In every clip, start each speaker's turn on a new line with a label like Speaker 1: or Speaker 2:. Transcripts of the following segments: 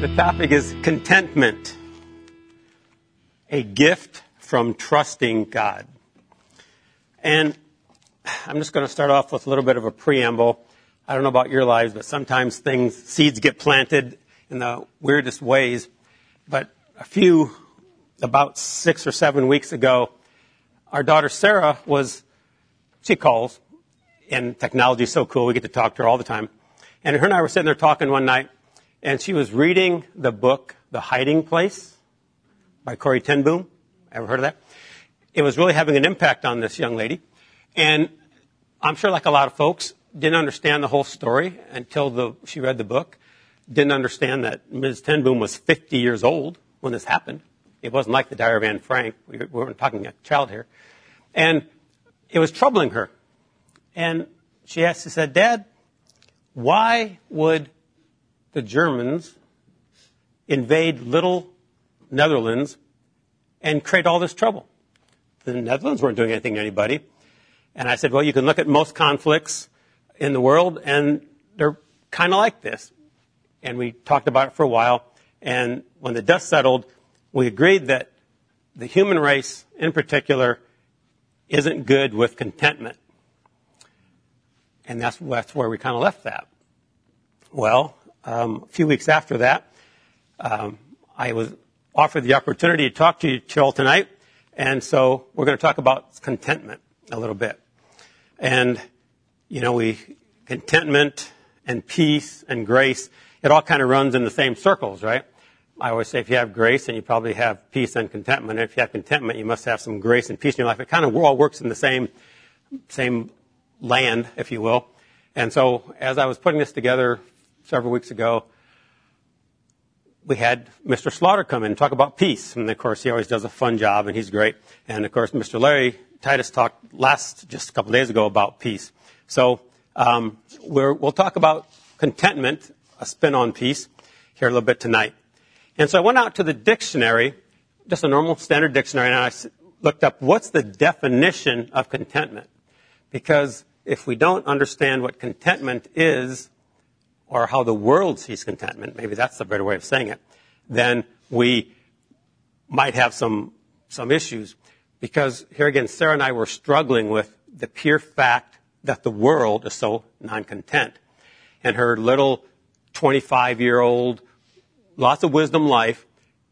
Speaker 1: The topic is contentment, a gift from trusting God. And I'm just going to start off with a little bit of a preamble. I don't know about your lives, but sometimes things, seeds get planted in the weirdest ways. But a few, about six or seven weeks ago, our daughter Sarah was, she calls, and technology is so cool, we get to talk to her all the time. And her and I were sitting there talking one night, and she was reading the book, The Hiding Place by Corrie ten Boom. Ever heard of that? It was really having an impact on this young lady. And I'm sure like a lot of folks, didn't understand the whole story until the, she read the book. Didn't understand that Ms. ten Boom was 50 years old when this happened. It wasn't like the Diary of Anne Frank. We weren't talking a child here. And it was troubling her. And she asked, she said, Dad, why would the Germans invade little Netherlands and create all this trouble? The Netherlands weren't doing anything to anybody. And I said, well, you can look at most conflicts in the world and they're kind of like this. And we talked about it for a while. And when the dust settled, we agreed that the human race in particular isn't good with contentment. And that's, that's where we kind of left that. Well, um, a few weeks after that, um, I was offered the opportunity to talk to you all tonight. And so we're going to talk about contentment a little bit. And, you know, we, contentment and peace and grace, it all kind of runs in the same circles, right? I always say if you have grace, then you probably have peace and contentment. And if you have contentment, you must have some grace and peace in your life. It kind of all works in the same, same land, if you will. And so as I was putting this together several weeks ago, we had Mr. Slaughter come in and talk about peace. And of course, he always does a fun job and he's great. And of course, Mr. Larry Titus talked last, just a couple days ago about peace. So, um, we will talk about contentment, a spin on peace, here a little bit tonight. And so I went out to the dictionary, just a normal standard dictionary, and I looked up what's the definition of contentment. Because if we don't understand what contentment is, or how the world sees contentment, maybe that's the better way of saying it, then we might have some, some issues. Because here again, Sarah and I were struggling with the pure fact that the world is so non-content. And her little 25 year old lots of wisdom life.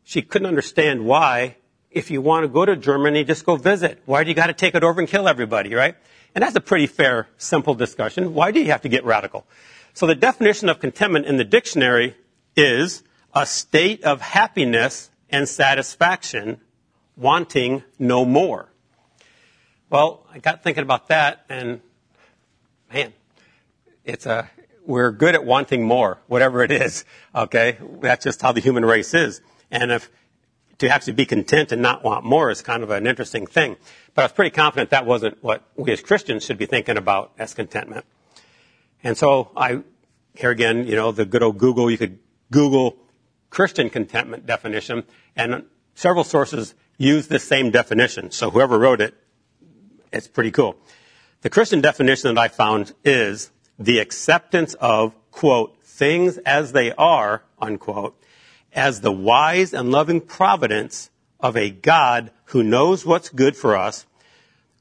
Speaker 1: She couldn't understand why, if you want to go to Germany, just go visit. Why do you got to take it over and kill everybody, right? And that's a pretty fair, simple discussion. Why do you have to get radical? So the definition of contentment in the dictionary is a state of happiness and satisfaction, wanting no more. Well, I got thinking about that and man, it's a, we're good at wanting more, whatever it is. Okay. That's just how the human race is. And if to actually be content and not want more is kind of an interesting thing. But I was pretty confident that wasn't what we as Christians should be thinking about as contentment. And so I, here again, you know, the good old Google, you could Google Christian contentment definition and several sources use this same definition. So whoever wrote it, it's pretty cool. The Christian definition that I found is the acceptance of, quote, things as they are, unquote, as the wise and loving providence of a God who knows what's good for us,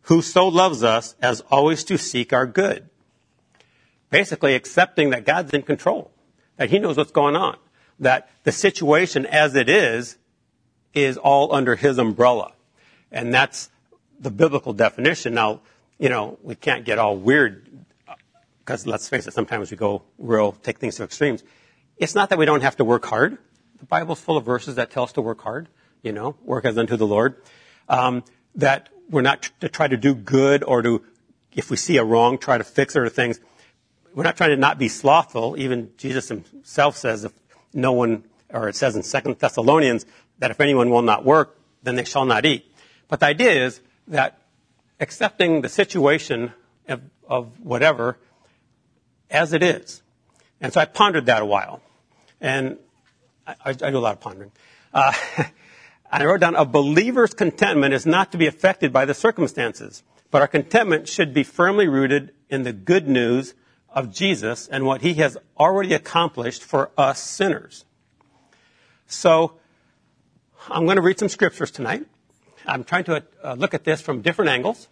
Speaker 1: who so loves us as always to seek our good. Basically accepting that God's in control, that He knows what's going on, that the situation as it is, is all under His umbrella. And that's the biblical definition. Now, you know, we can't get all weird because let's face it, sometimes we go real, take things to extremes. It's not that we don't have to work hard. The Bible's full of verses that tell us to work hard, you know, work as unto the Lord. Um, that we're not to try to do good or to, if we see a wrong, try to fix it or things. We're not trying to not be slothful. Even Jesus himself says if no one, or it says in Second Thessalonians that if anyone will not work, then they shall not eat. But the idea is that accepting the situation of, of whatever as it is. And so I pondered that a while. And I, I do a lot of pondering. Uh, I wrote down, a believer's contentment is not to be affected by the circumstances, but our contentment should be firmly rooted in the good news of Jesus and what he has already accomplished for us sinners. So I'm going to read some scriptures tonight. I'm trying to uh, look at this from different angles,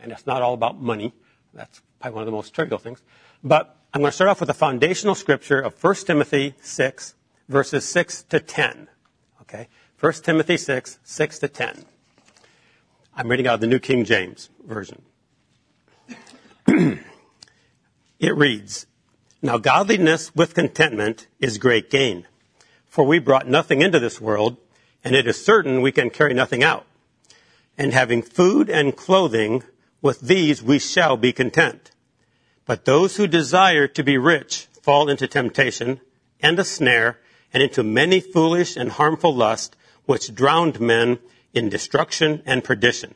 Speaker 1: and it's not all about money. That's probably one of the most trivial things. But I'm going to start off with a foundational scripture of 1 Timothy 6, verses 6 to 10. Okay? 1 Timothy 6, 6 to 10. I'm reading out of the New King James Version. it reads, Now godliness with contentment is great gain. For we brought nothing into this world, and it is certain we can carry nothing out. And having food and clothing, with these we shall be content. But those who desire to be rich fall into temptation and a snare and into many foolish and harmful lusts, which drowned men in destruction and perdition.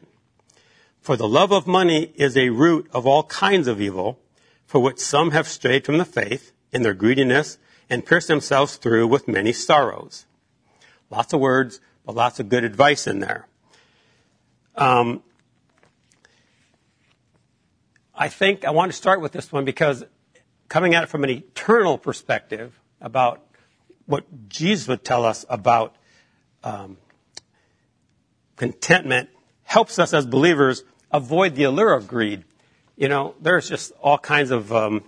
Speaker 1: For the love of money is a root of all kinds of evil, for which some have strayed from the faith in their greediness and pierced themselves through with many sorrows. Lots of words, but lots of good advice in there. Um, I think I want to start with this one because coming at it from an eternal perspective about what Jesus would tell us about um, contentment helps us as believers avoid the allure of greed. You know, there's just all kinds of um,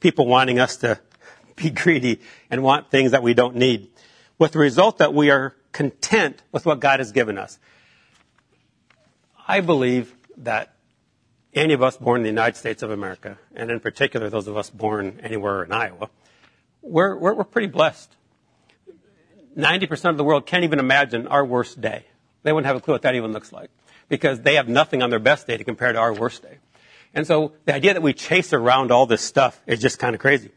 Speaker 1: people wanting us to be greedy and want things that we don't need, with the result that we are content with what God has given us. I believe that any of us born in the United States of America, and in particular those of us born anywhere in Iowa, we're, we're, we're pretty blessed. 90% of the world can't even imagine our worst day. They wouldn't have a clue what that even looks like because they have nothing on their best day to compare to our worst day. And so the idea that we chase around all this stuff is just kind of crazy.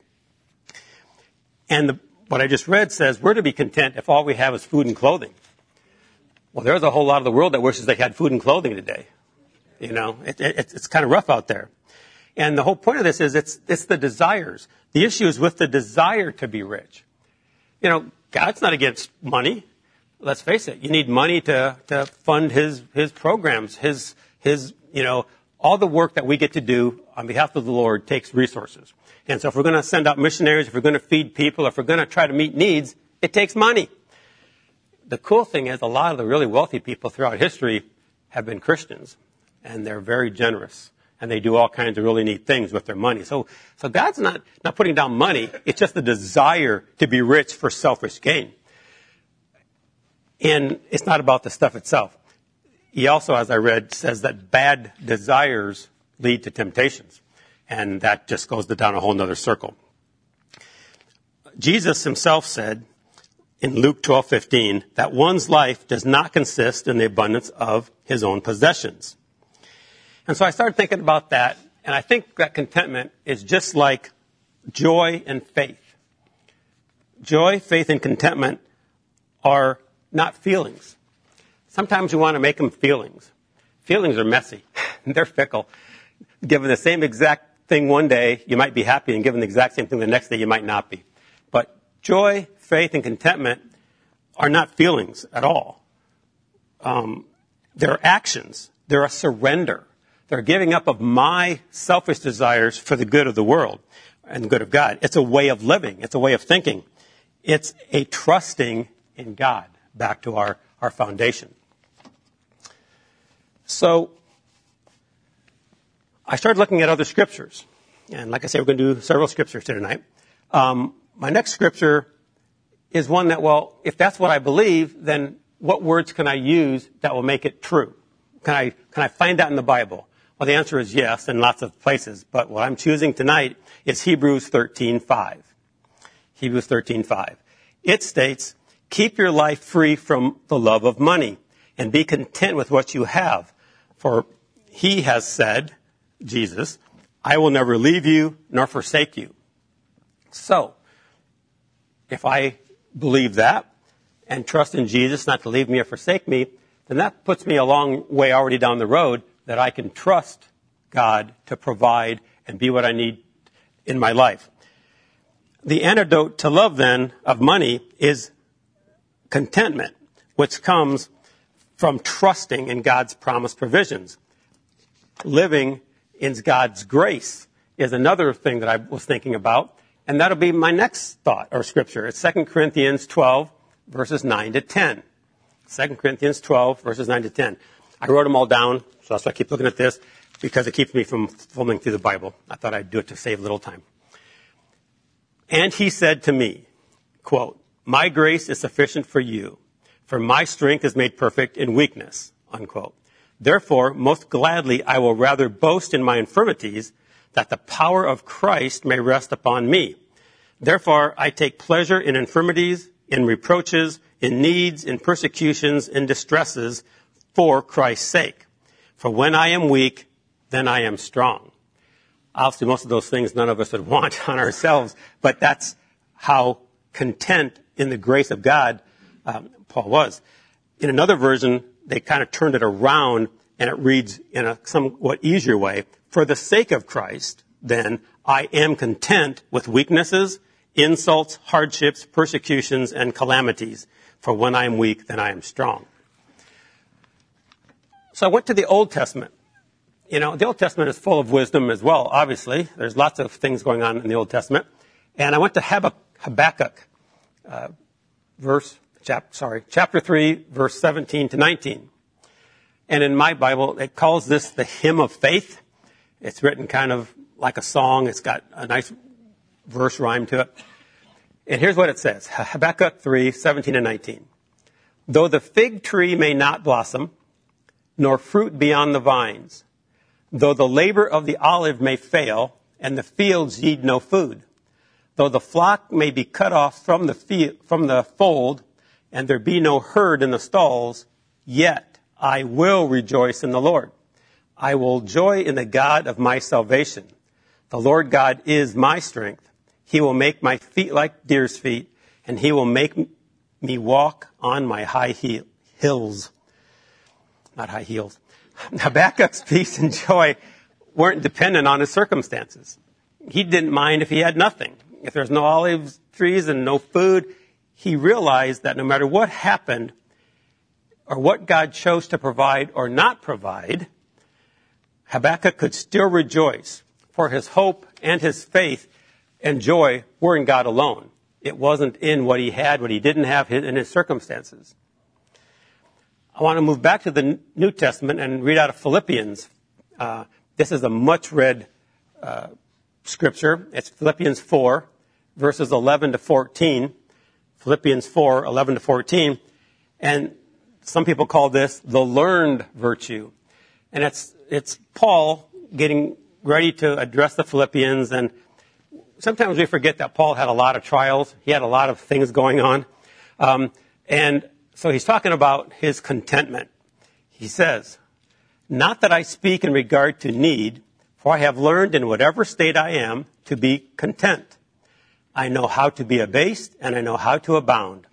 Speaker 1: And the, what I just read says we're to be content if all we have is food and clothing. Well, there's a whole lot of the world that wishes they had food and clothing today. You know, it, it, it's kind of rough out there. And the whole point of this is it's, it's the desires. The issue is with the desire to be rich. You know, God's not against money. Let's face it. You need money to, to fund his, his programs, his, his, you know, all the work that we get to do on behalf of the Lord takes resources. And so if we're going to send out missionaries, if we're going to feed people, if we're going to try to meet needs, it takes money. The cool thing is a lot of the really wealthy people throughout history have been Christians and they're very generous and they do all kinds of really neat things with their money. So, so God's not, not putting down money. It's just the desire to be rich for selfish gain. And it's not about the stuff itself. He also, as I read, says that bad desires lead to temptations. And that just goes down a whole nother circle. Jesus himself said in Luke 12:15 that one's life does not consist in the abundance of his own possessions. And so I started thinking about that, and I think that contentment is just like joy and faith. Joy, faith, and contentment are not feelings. Sometimes we want to make them feelings. Feelings are messy. They're fickle. Given the same exact thing one day, you might be happy, and given the exact same thing the next day, you might not be. But joy, faith, and contentment are not feelings at all. Um, they're actions. They're a surrender. They're giving up of my selfish desires for the good of the world and the good of God. It's a way of living. It's a way of thinking. It's a trusting in God back to our, our foundation. So I started looking at other scriptures. And like I say, we're going to do several scriptures tonight. Um, my next scripture is one that, well, if that's what I believe, then what words can I use that will make it true? Can I, can I find that in the Bible? Well, the answer is yes in lots of places, but what I'm choosing tonight is Hebrews 13:5. Hebrews 13:5. It states, "Keep your life free from the love of money and be content with what you have, for he has said, Jesus, I will never leave you nor forsake you." So, if I believe that and trust in Jesus not to leave me or forsake me, then that puts me a long way already down the road that I can trust God to provide and be what I need in my life. The antidote to love then of money is contentment, which comes from trusting in God's promised provisions. Living in God's grace is another thing that I was thinking about, and that'll be my next thought or scripture. It's 2 Corinthians 12, verses 9 to 10. 2 Corinthians 12, verses 9 to 10. I wrote them all down, so that's why I keep looking at this, because it keeps me from fumbling through the Bible. I thought I'd do it to save a little time. And he said to me, quote, My grace is sufficient for you, for my strength is made perfect in weakness, unquote. Therefore, most gladly I will rather boast in my infirmities, that the power of Christ may rest upon me. Therefore, I take pleasure in infirmities, in reproaches, in needs, in persecutions, in distresses, for Christ's sake. For when I am weak, then I am strong. Obviously, most of those things none of us would want on ourselves, but that's how content in the grace of God um, Was. In another version, they kind of turned it around and it reads in a somewhat easier way. For the sake of Christ, then, I am content with weaknesses, insults, hardships, persecutions, and calamities. For when I am weak, then I am strong. So I went to the Old Testament. You know, the Old Testament is full of wisdom as well, obviously. There's lots of things going on in the Old Testament. And I went to Habakkuk, uh, verse, chap, sorry, chapter 3, verse 17 to 19. And in my Bible, it calls this the hymn of faith. It's written kind of like a song. It's got a nice verse rhyme to it. And here's what it says. Habakkuk 3, 17 and 19. Though the fig tree may not blossom, nor fruit be on the vines, though the labor of the olive may fail, and the fields yield no food, though the flock may be cut off from the, field, from the fold, and there be no herd in the stalls, yet I will rejoice in the Lord. I will joy in the God of my salvation. The Lord God is my strength. He will make my feet like deer's feet, and he will make me walk on my high heel, hills. Not high heels. Habakkuk's peace and joy weren't dependent on his circumstances. He didn't mind if he had nothing. If there's no olive trees and no food, he realized that no matter what happened, or what God chose to provide or not provide, Habakkuk could still rejoice, for his hope and his faith and joy were in God alone. It wasn't in what he had, what he didn't have, in his circumstances. I want to move back to the New Testament and read out of Philippians. Uh, this is a much read uh, scripture. It's Philippians 4, verses 11 to 14. Philippians 4, 11 to 14. And some people call this the learned virtue. And it's, it's Paul getting ready to address the Philippians and sometimes we forget that Paul had a lot of trials. He had a lot of things going on. Um, and so he's talking about his contentment. He says, Not that I speak in regard to need, for I have learned in whatever state I am to be content. I know how to be abased and I know how to abound.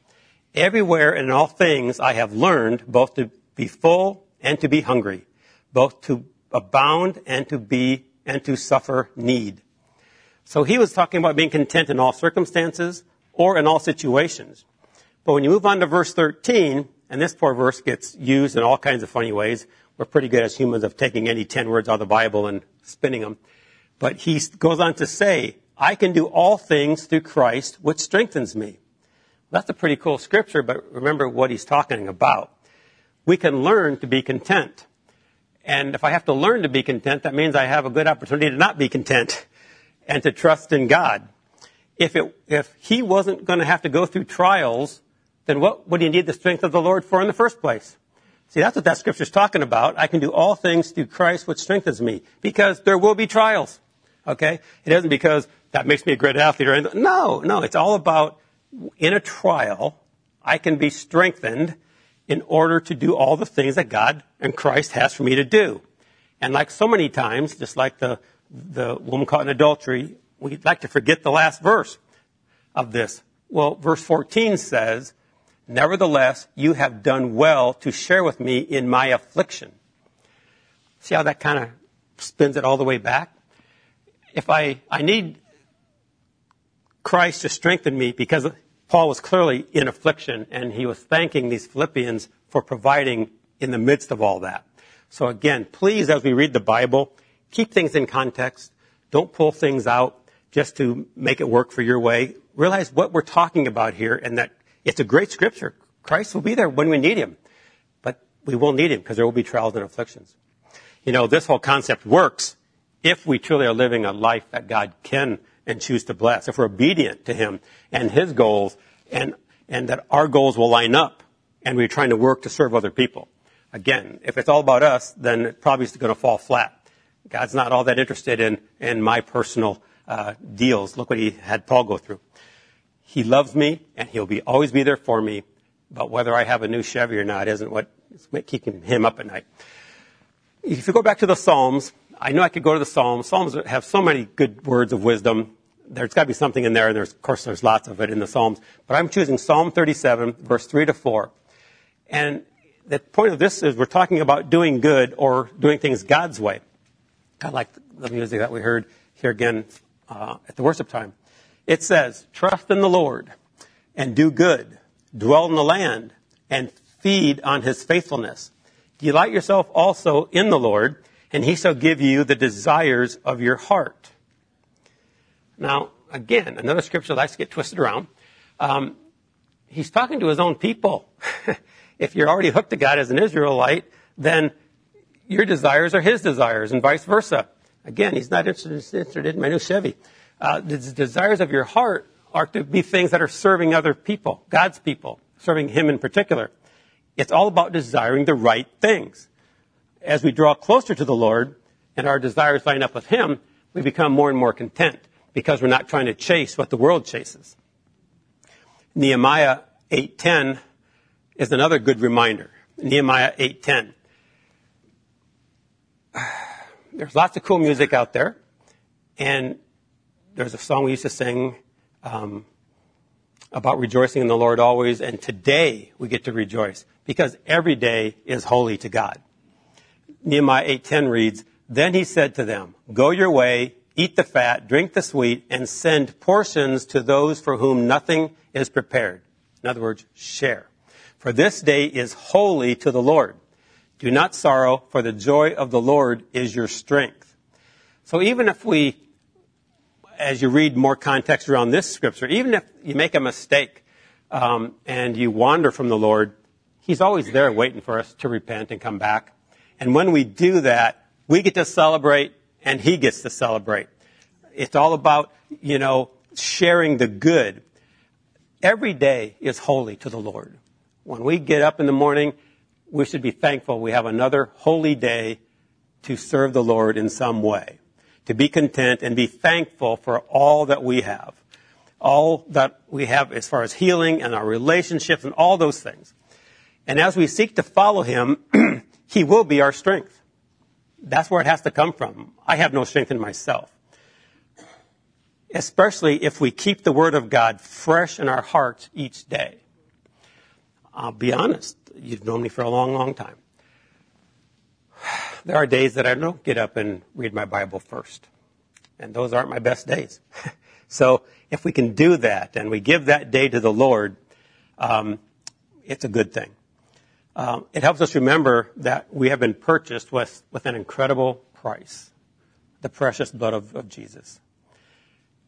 Speaker 1: Everywhere and in all things I have learned both to be full and to be hungry, both to abound and to be and to suffer need. So he was talking about being content in all circumstances or in all situations. But when you move on to verse 13, and this poor verse gets used in all kinds of funny ways, we're pretty good as humans of taking any 10 words out of the Bible and spinning them. But he goes on to say, I can do all things through Christ, which strengthens me. That's a pretty cool scripture, but remember what he's talking about. We can learn to be content. And if I have to learn to be content, that means I have a good opportunity to not be content and to trust in God. If it, if he wasn't going to have to go through trials, then what would he need the strength of the Lord for in the first place? See, that's what that scripture's talking about. I can do all things through Christ which strengthens me. Because there will be trials. Okay? It isn't because that makes me a great athlete or anything. No, no. It's all about in a trial, I can be strengthened in order to do all the things that God and Christ has for me to do. And like so many times, just like the the woman caught in adultery, we'd like to forget the last verse of this. Well, verse 14 says, Nevertheless, you have done well to share with me in my affliction. See how that kind of spins it all the way back? If I, I need Christ to strengthen me because Paul was clearly in affliction and he was thanking these Philippians for providing in the midst of all that. So again, please, as we read the Bible, keep things in context. Don't pull things out just to make it work for your way. Realize what we're talking about here and that It's a great scripture. Christ will be there when we need him. But we will need him because there will be trials and afflictions. You know, this whole concept works if we truly are living a life that God can and choose to bless, if we're obedient to him and his goals and, and that our goals will line up and we're trying to work to serve other people. Again, if it's all about us, then it probably is going to fall flat. God's not all that interested in, in my personal uh, deals. Look what he had Paul go through. He loves me and he'll be always be there for me. But whether I have a new Chevy or not isn't what is keeping him up at night. If you go back to the Psalms, I know I could go to the Psalms. Psalms have so many good words of wisdom. There's got to be something in there, and there's, of course, there's lots of it in the Psalms. But I'm choosing Psalm 37, verse 3 to 4. And the point of this is we're talking about doing good or doing things God's way. I like the music that we heard here again uh, at the worship time. It says, trust in the Lord and do good, dwell in the land and feed on his faithfulness. Delight yourself also in the Lord and he shall give you the desires of your heart. Now, again, another scripture likes to get twisted around. Um, he's talking to his own people. if you're already hooked to God as an Israelite, then your desires are his desires and vice versa. Again, he's not interested in my new Chevy. Uh, the desires of your heart are to be things that are serving other people, God's people, serving him in particular. It's all about desiring the right things. As we draw closer to the Lord and our desires line up with him, we become more and more content because we're not trying to chase what the world chases. Nehemiah 8:10 is another good reminder. Nehemiah 8:10 there's lots of cool music out there, and there's a song we used to sing um, about rejoicing in the Lord always, and today we get to rejoice because every day is holy to God. Nehemiah 8:10 reads, "Then he said to them, Go your way, eat the fat, drink the sweet, and send portions to those for whom nothing is prepared." In other words, share. For this day is holy to the Lord. Do not sorrow, for the joy of the Lord is your strength. So even if we, as you read more context around this scripture, even if you make a mistake um, and you wander from the Lord, He's always there waiting for us to repent and come back. And when we do that, we get to celebrate and He gets to celebrate. It's all about, you know, sharing the good. Every day is holy to the Lord. When we get up in the morning we should be thankful we have another holy day to serve the Lord in some way, to be content and be thankful for all that we have, all that we have as far as healing and our relationships and all those things. And as we seek to follow Him, He will be our strength. That's where it has to come from. I have no strength in myself. Especially if we keep the Word of God fresh in our hearts each day. I'll be honest you've known me for a long, long time. There are days that I don't get up and read my Bible first. And those aren't my best days. so if we can do that and we give that day to the Lord, um, it's a good thing. Um, it helps us remember that we have been purchased with, with an incredible price, the precious blood of, of Jesus.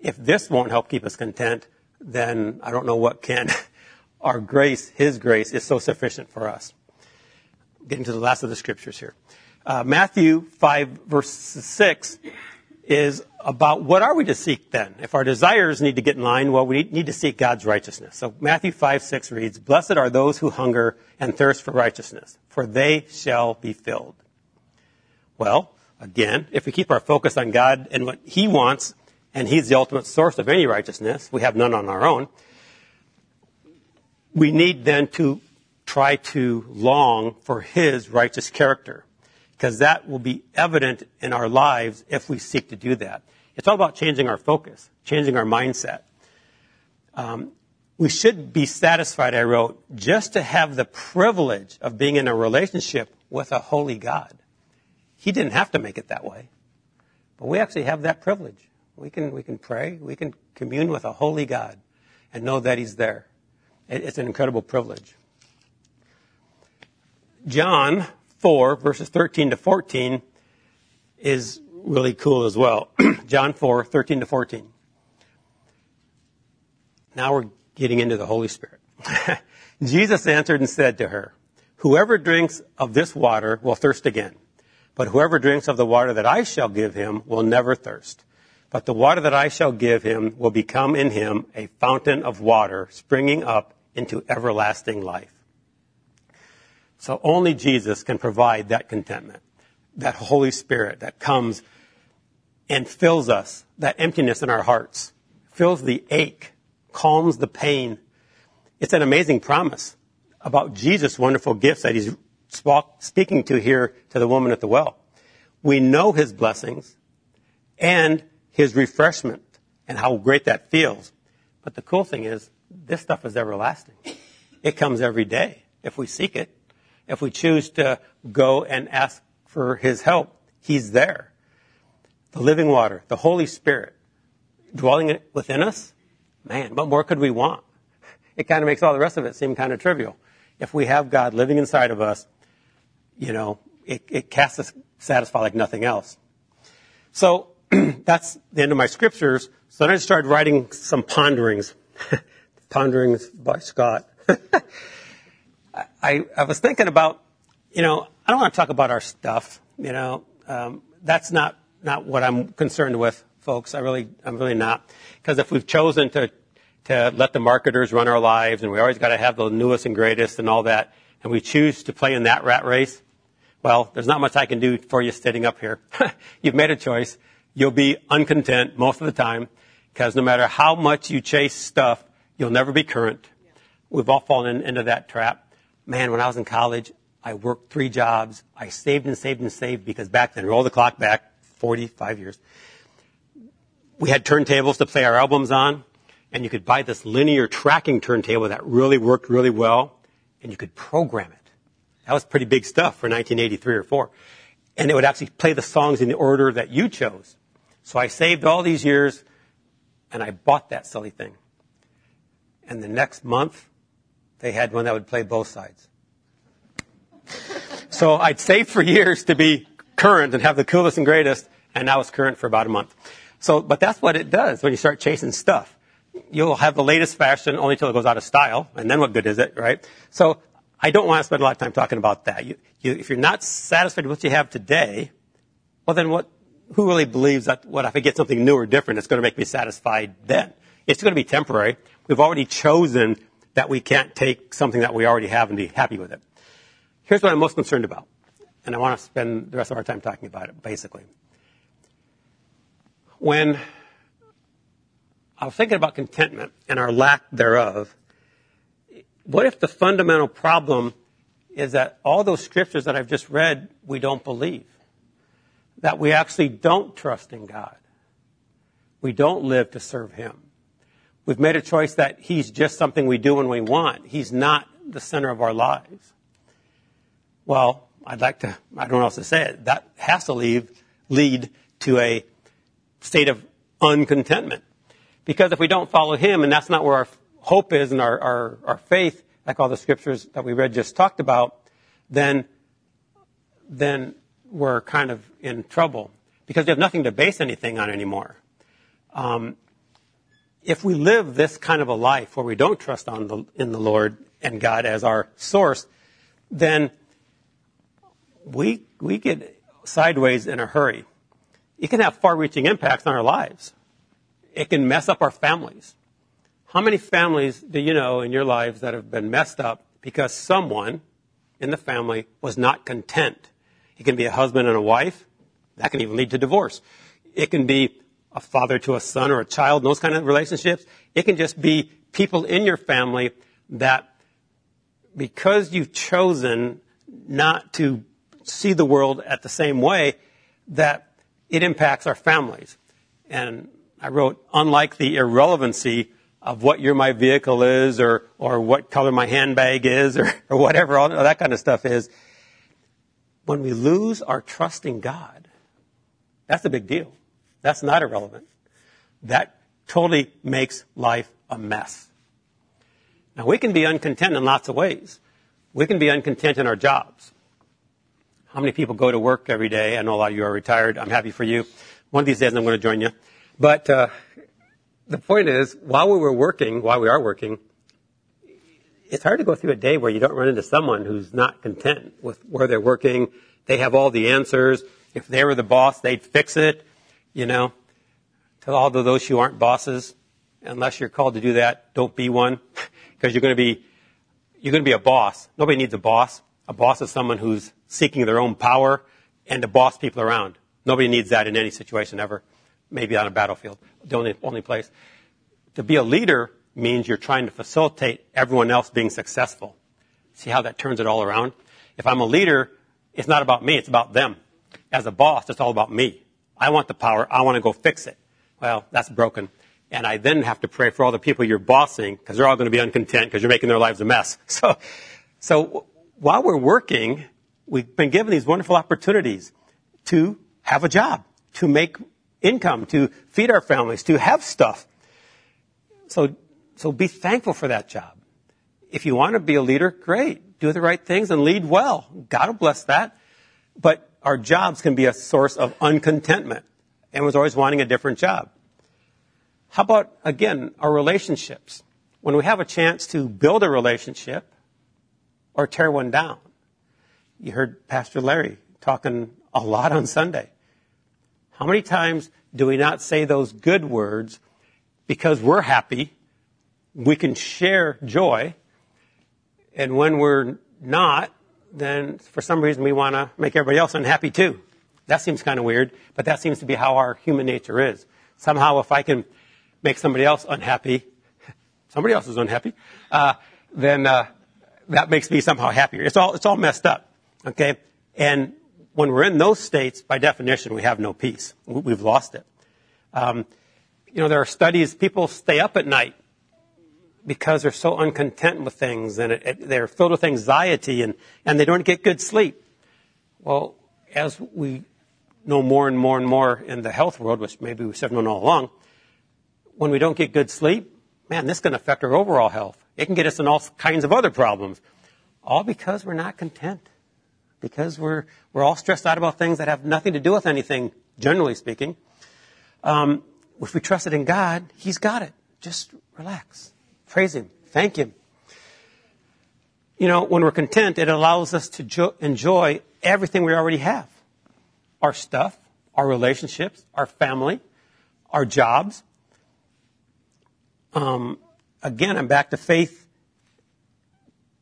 Speaker 1: If this won't help keep us content, then I don't know what can. our grace, His grace, is so sufficient for us. Getting to the last of the scriptures here. Uh, Matthew 5 verse 6 is about what are we to seek then? If our desires need to get in line, well, we need to seek God's righteousness. So Matthew 5, 6 reads, Blessed are those who hunger and thirst for righteousness, for they shall be filled. Well, again, if we keep our focus on God and what He wants, and He's the ultimate source of any righteousness, we have none on our own, we need then to try to long for his righteous character because that will be evident in our lives if we seek to do that. It's all about changing our focus, changing our mindset. Um, we should be satisfied, I wrote, just to have the privilege of being in a relationship with a holy God. He didn't have to make it that way, but we actually have that privilege. We can, we can pray, we can commune with a holy God and know that He's there. It's an incredible privilege. John 4, verses 13 to 14 is really cool as well. John 4, 13 to 14. Now we're getting into the Holy Spirit. Jesus answered and said to her, Whoever drinks of this water will thirst again. But whoever drinks of the water that I shall give him will never thirst. But the water that I shall give him will become in him a fountain of water springing up into everlasting life. So only Jesus can provide that contentment, that Holy Spirit that comes and fills us, that emptiness in our hearts, fills the ache, calms the pain. It's an amazing promise about Jesus' wonderful gifts that he's speaking to here to the woman at the well. We know his blessings and his refreshment and how great that feels. But the cool thing is, this stuff is everlasting. It comes every day if we seek it. If we choose to go and ask for his help, he's there. The living water, the Holy Spirit, dwelling within us, man, what more could we want? It kind of makes all the rest of it seem kind of trivial. If we have God living inside of us, you know, it, it casts us satisfied like nothing else. So that's the end of my scriptures. So then I started writing some ponderings. ponderings by Scott. I, I was thinking about, you know, I don't want to talk about our stuff. You know, um, that's not not what I'm concerned with, folks. I really, I'm really not. Because if we've chosen to to let the marketers run our lives, and we always got to have the newest and greatest and all that, and we choose to play in that rat race, well, there's not much I can do for you sitting up here. You've made a choice. You'll be uncontent most of the time, because no matter how much you chase stuff, you'll never be current. We've all fallen into that trap man, when I was in college, I worked three jobs. I saved and saved and saved because back then, roll the clock back 45 years, we had turntables to play our albums on, and you could buy this linear tracking turntable that really worked really well, and you could program it. That was pretty big stuff for 1983 or 4. And it would actually play the songs in the order that you chose. So I saved all these years, and I bought that silly thing. And the next month, they had one that would play both sides. So I'd saved for years to be current and have the coolest and greatest, and now it's current for about a month. So, but that's what it does when you start chasing stuff. You'll have the latest fashion only until it goes out of style, and then what good is it, right? So I don't want to spend a lot of time talking about that. You, you, if you're not satisfied with what you have today, well then what, who really believes that what if I get something new or different, it's going to make me satisfied then? It's going to be temporary. We've already chosen that we can't take something that we already have and be happy with it. Here's what I'm most concerned about, and I want to spend the rest of our time talking about it, basically. When I was thinking about contentment and our lack thereof, what if the fundamental problem is that all those scriptures that I've just read, we don't believe? That we actually don't trust in God. We don't live to serve Him. We've made a choice that he's just something we do when we want. He's not the center of our lives. Well, I'd like to, I don't know else to say it. That has to leave, lead to a state of uncontentment. Because if we don't follow him, and that's not where our hope is and our, our, our faith, like all the scriptures that we read just talked about, then, then we're kind of in trouble. Because we have nothing to base anything on anymore. Um, if we live this kind of a life where we don't trust the, in the Lord and God as our source, then we, we get sideways in a hurry. It can have far-reaching impacts on our lives. It can mess up our families. How many families do you know in your lives that have been messed up because someone in the family was not content? It can be a husband and a wife. That can even lead to divorce. It can be a father to a son or a child, those kind of relationships. It can just be people in your family that because you've chosen not to see the world at the same way, that it impacts our families. And I wrote, unlike the irrelevancy of what year my vehicle is or, or what color my handbag is or, or whatever, all that kind of stuff is, when we lose our trust in God, that's a big deal. That's not irrelevant. That totally makes life a mess. Now, we can be uncontent in lots of ways. We can be uncontent in our jobs. How many people go to work every day? I know a lot of you are retired. I'm happy for you. One of these days I'm going to join you. But uh, the point is, while we were working, while we are working, it's hard to go through a day where you don't run into someone who's not content with where they're working. They have all the answers. If they were the boss, they'd fix it. You know, to all of those who aren't bosses, unless you're called to do that, don't be one because you're going to be you're going to be a boss. Nobody needs a boss. A boss is someone who's seeking their own power and to boss people around. Nobody needs that in any situation ever. Maybe on a battlefield, the only, only place. To be a leader means you're trying to facilitate everyone else being successful. See how that turns it all around? If I'm a leader, it's not about me, it's about them. As a boss, it's all about me. I want the power, I want to go fix it. Well, that's broken. And I then have to pray for all the people you're bossing because they're all going to be uncontent because you're making their lives a mess. So, so while we're working, we've been given these wonderful opportunities to have a job, to make income, to feed our families, to have stuff. So, so be thankful for that job. If you want to be a leader, great. Do the right things and lead well. God will bless that. But our jobs can be a source of uncontentment. and was always wanting a different job. How about, again, our relationships? When we have a chance to build a relationship or tear one down. You heard Pastor Larry talking a lot on Sunday. How many times do we not say those good words because we're happy? We can share joy. And when we're not, then for some reason we want to make everybody else unhappy too. That seems kind of weird, but that seems to be how our human nature is. Somehow if I can make somebody else unhappy, somebody else is unhappy, uh, then uh, that makes me somehow happier. It's all it's all messed up, okay? And when we're in those states, by definition, we have no peace. We've lost it. Um, you know, there are studies. People stay up at night because they're so uncontent with things, and it, it, they're filled with anxiety, and and they don't get good sleep. Well, as we know more and more and more in the health world, which maybe we have known all along, when we don't get good sleep, man, this can affect our overall health. It can get us in all kinds of other problems. All because we're not content. Because we're, we're all stressed out about things that have nothing to do with anything, generally speaking. Um, if we trust it in God, He's got it. Just relax. Praise Him. Thank Him. You know, when we're content, it allows us to jo- enjoy everything we already have. Our stuff, our relationships, our family, our jobs, um, again, I'm back to faith.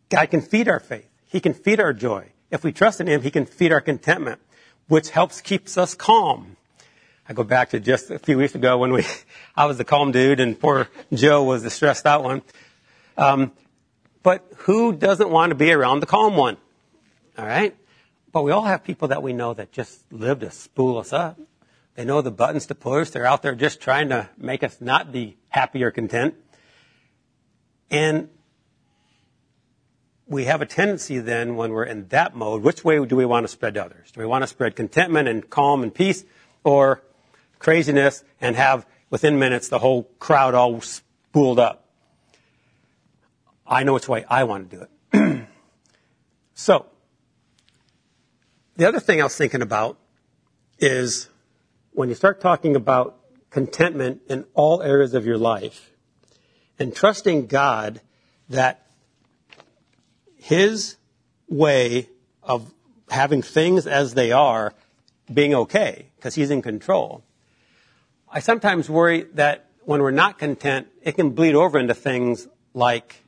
Speaker 1: God can feed our faith. He can feed our joy. If we trust in Him, He can feed our contentment, which helps keeps us calm. I go back to just a few weeks ago when we, I was the calm dude and poor Joe was the stressed out one. Um, but who doesn't want to be around the calm one? All right? But we all have people that we know that just live to spool us up. They know the buttons to push. They're out there just trying to make us not be happy or content. And we have a tendency then when we're in that mode, which way do we want to spread to others? Do we want to spread contentment and calm and peace or craziness and have within minutes the whole crowd all spooled up? I know which way I want to do it. so, the other thing I was thinking about is when you start talking about contentment in all areas of your life and trusting God that His way of having things as they are being okay because He's in control. I sometimes worry that when we're not content, it can bleed over into things like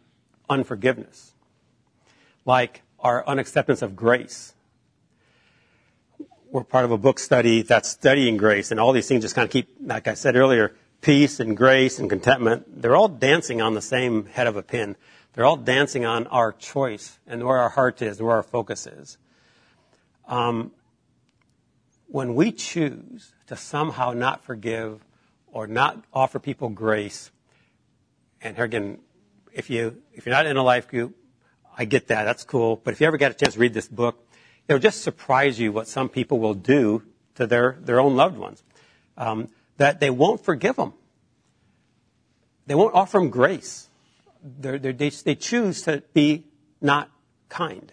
Speaker 1: unforgiveness, like our unacceptance of grace, we're part of a book study that's studying grace, and all these things just kind of keep, like I said earlier, peace and grace and contentment. They're all dancing on the same head of a pin. They're all dancing on our choice and where our heart is, where our focus is. Um, when we choose to somehow not forgive or not offer people grace, and here again, if you if you're not in a life group, I get that. That's cool. But if you ever get a chance to read this book, it'll just surprise you what some people will do to their, their own loved ones. Um, that they won't forgive them. They won't offer them grace. They're, they're, they they choose to be not kind.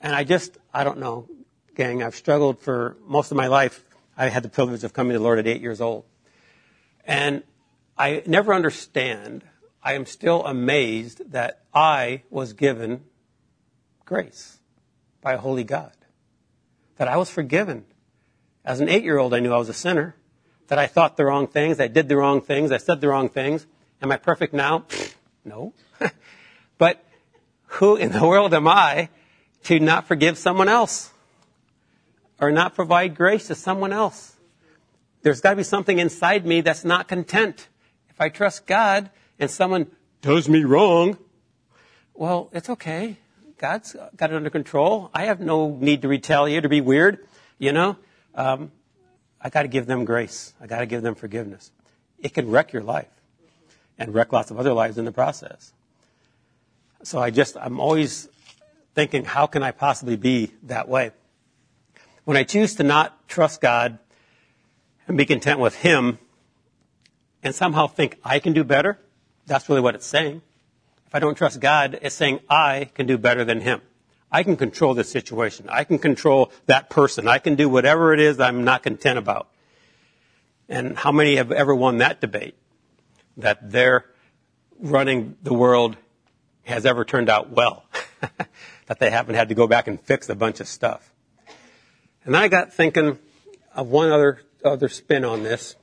Speaker 1: And I just, I don't know, gang, I've struggled for most of my life. I had the privilege of coming to the Lord at eight years old. And I never understand I am still amazed that I was given grace by a holy God. That I was forgiven. As an eight year old, I knew I was a sinner. That I thought the wrong things, I did the wrong things, I said the wrong things. Am I perfect now? no. but who in the world am I to not forgive someone else? Or not provide grace to someone else? There's got to be something inside me that's not content. If I trust God and someone does me wrong, well, it's okay. God's got it under control. I have no need to retaliate or be weird, you know. Um, I got to give them grace. I got to give them forgiveness. It can wreck your life and wreck lots of other lives in the process. So I just, I'm always thinking, how can I possibly be that way? When I choose to not trust God and be content with Him and somehow think I can do better, that's really what it's saying. If I don't trust God, it's saying I can do better than Him. I can control this situation. I can control that person. I can do whatever it is I'm not content about. And how many have ever won that debate? That their running the world has ever turned out well. that they haven't had to go back and fix a bunch of stuff. And I got thinking of one other, other spin on this.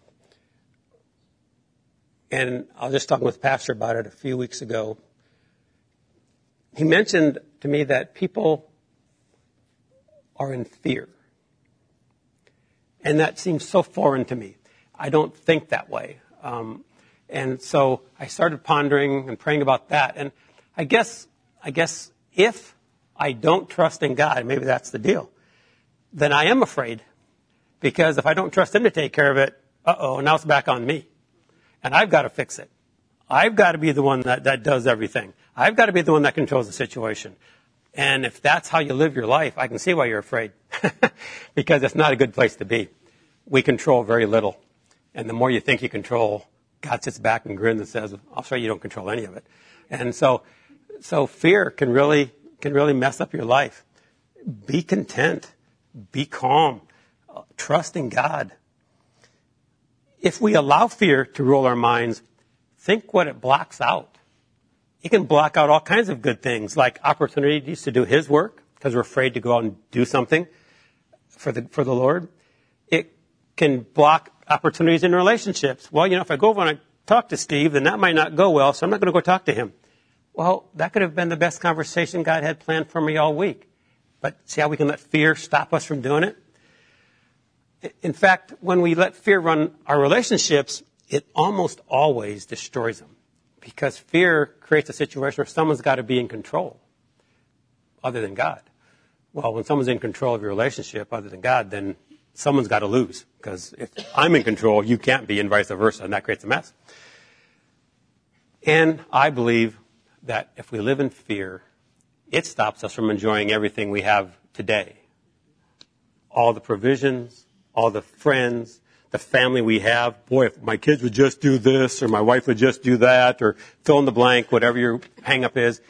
Speaker 1: And I was just talking with Pastor about it a few weeks ago. He mentioned to me that people are in fear. And that seems so foreign to me. I don't think that way. Um, and so I started pondering and praying about that. And I guess, I guess if I don't trust in God, maybe that's the deal, then I am afraid. Because if I don't trust Him to take care of it, uh oh, now it's back on me. And I've got to fix it. I've got to be the one that, that does everything. I've got to be the one that controls the situation. And if that's how you live your life, I can see why you're afraid. because it's not a good place to be. We control very little. And the more you think you control, God sits back and grins and says, I'll show you don't control any of it. And so, so fear can really, can really mess up your life. Be content. Be calm. Trust in God. If we allow fear to rule our minds, think what it blocks out. It can block out all kinds of good things, like opportunities to do His work, because we're afraid to go out and do something for the, for the Lord. It can block opportunities in relationships. Well, you know, if I go over and I talk to Steve, then that might not go well, so I'm not going to go talk to him. Well, that could have been the best conversation God had planned for me all week. But see how we can let fear stop us from doing it? In fact, when we let fear run our relationships, it almost always destroys them. Because fear creates a situation where someone's got to be in control other than God. Well, when someone's in control of your relationship other than God, then someone's got to lose. Because if I'm in control, you can't be, and vice versa, and that creates a mess. And I believe that if we live in fear, it stops us from enjoying everything we have today. All the provisions, all the friends, the family we have. Boy, if my kids would just do this, or my wife would just do that, or fill in the blank, whatever your hang up is.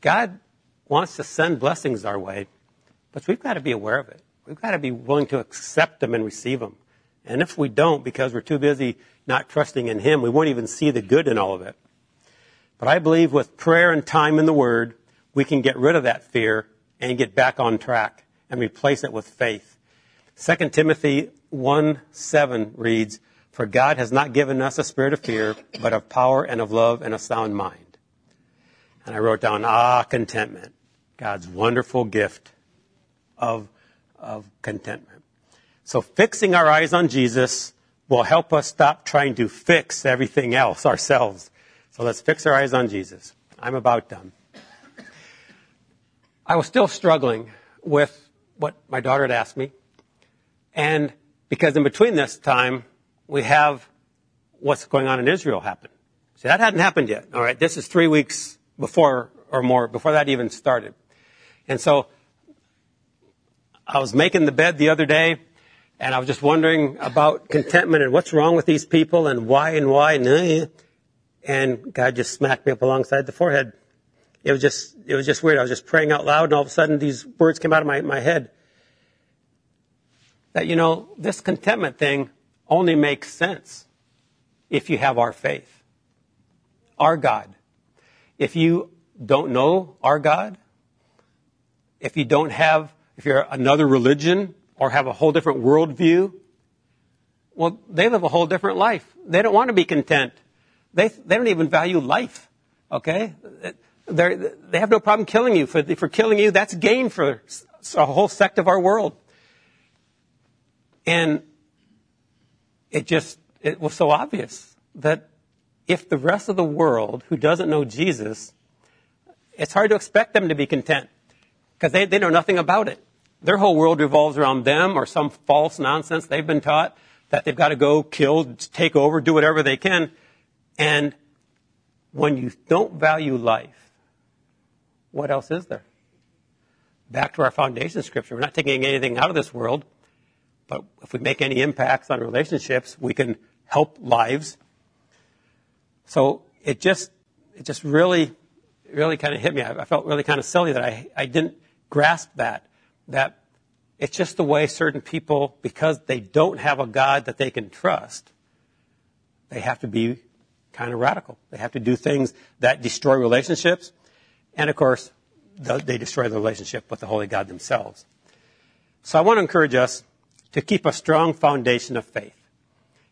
Speaker 1: God wants to send blessings our way, but we've got to be aware of it. We've got to be willing to accept them and receive them. And if we don't, because we're too busy not trusting in Him, we won't even see the good in all of it. But I believe with prayer and time in the Word, we can get rid of that fear and get back on track and replace it with faith. 2 Timothy 1 7 reads, For God has not given us a spirit of fear, but of power and of love and a sound mind. And I wrote down, ah, contentment. God's wonderful gift of, of contentment. So fixing our eyes on Jesus will help us stop trying to fix everything else ourselves. So let's fix our eyes on Jesus. I'm about done. I was still struggling with what my daughter had asked me and because in between this time, we have what's going on in Israel happen. See, that hadn't happened yet. All right. This is three weeks before or more, before that even started. And so I was making the bed the other day and I was just wondering about contentment and what's wrong with these people and why and why. And, and God just smacked me up alongside the forehead. It was just, it was just weird. I was just praying out loud and all of a sudden these words came out of my, my head that, you know, this contentment thing only makes sense if you have our faith. our God. If you don't know our God, if you don't have, if you're another religion or have a whole different worldview, well, they live a whole different life. They don't want to be content. They, they don't even value life. Okay? They have no problem killing you. For, for killing you, that's gain for a whole sect of our world. And it just, it was so obvious that if the rest of the world who doesn't know Jesus, it's hard to expect them to be content because they, they know nothing about it. Their whole world revolves around them or some false nonsense they've been taught that they've got to go kill, take over, do whatever they can. And when you don't value life, what else is there? Back to our foundation scripture. We're not taking anything out of this world, but if we make any impacts on relationships, we can help lives. So it just, it just really, really kind of hit me. I, I felt really kind of silly that I, I didn't grasp that, that it's just the way certain people, because they don't have a God that they can trust, they have to be kind of radical. They have to do things that destroy relationships. And of course, they destroy the relationship with the Holy God themselves. So I want to encourage us to keep a strong foundation of faith.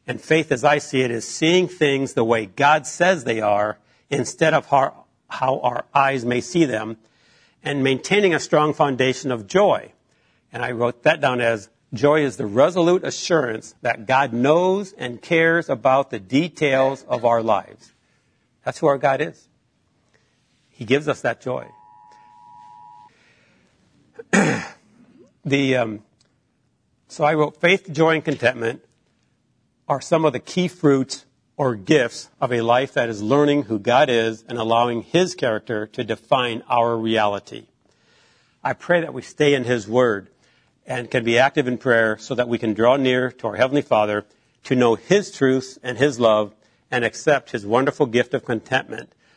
Speaker 1: And faith, as I see it, is seeing things the way God says they are instead of how, how our eyes may see them and maintaining a strong foundation of joy. And I wrote that down as joy is the resolute assurance that God knows and cares about the details of our lives. That's who our God is. He gives us that joy. the um, so I wrote faith, joy, and contentment are some of the key fruits or gifts of a life that is learning who God is and allowing His character to define our reality. I pray that we stay in His Word and can be active in prayer so that we can draw near to our Heavenly Father to know His truth and His love and accept His wonderful gift of contentment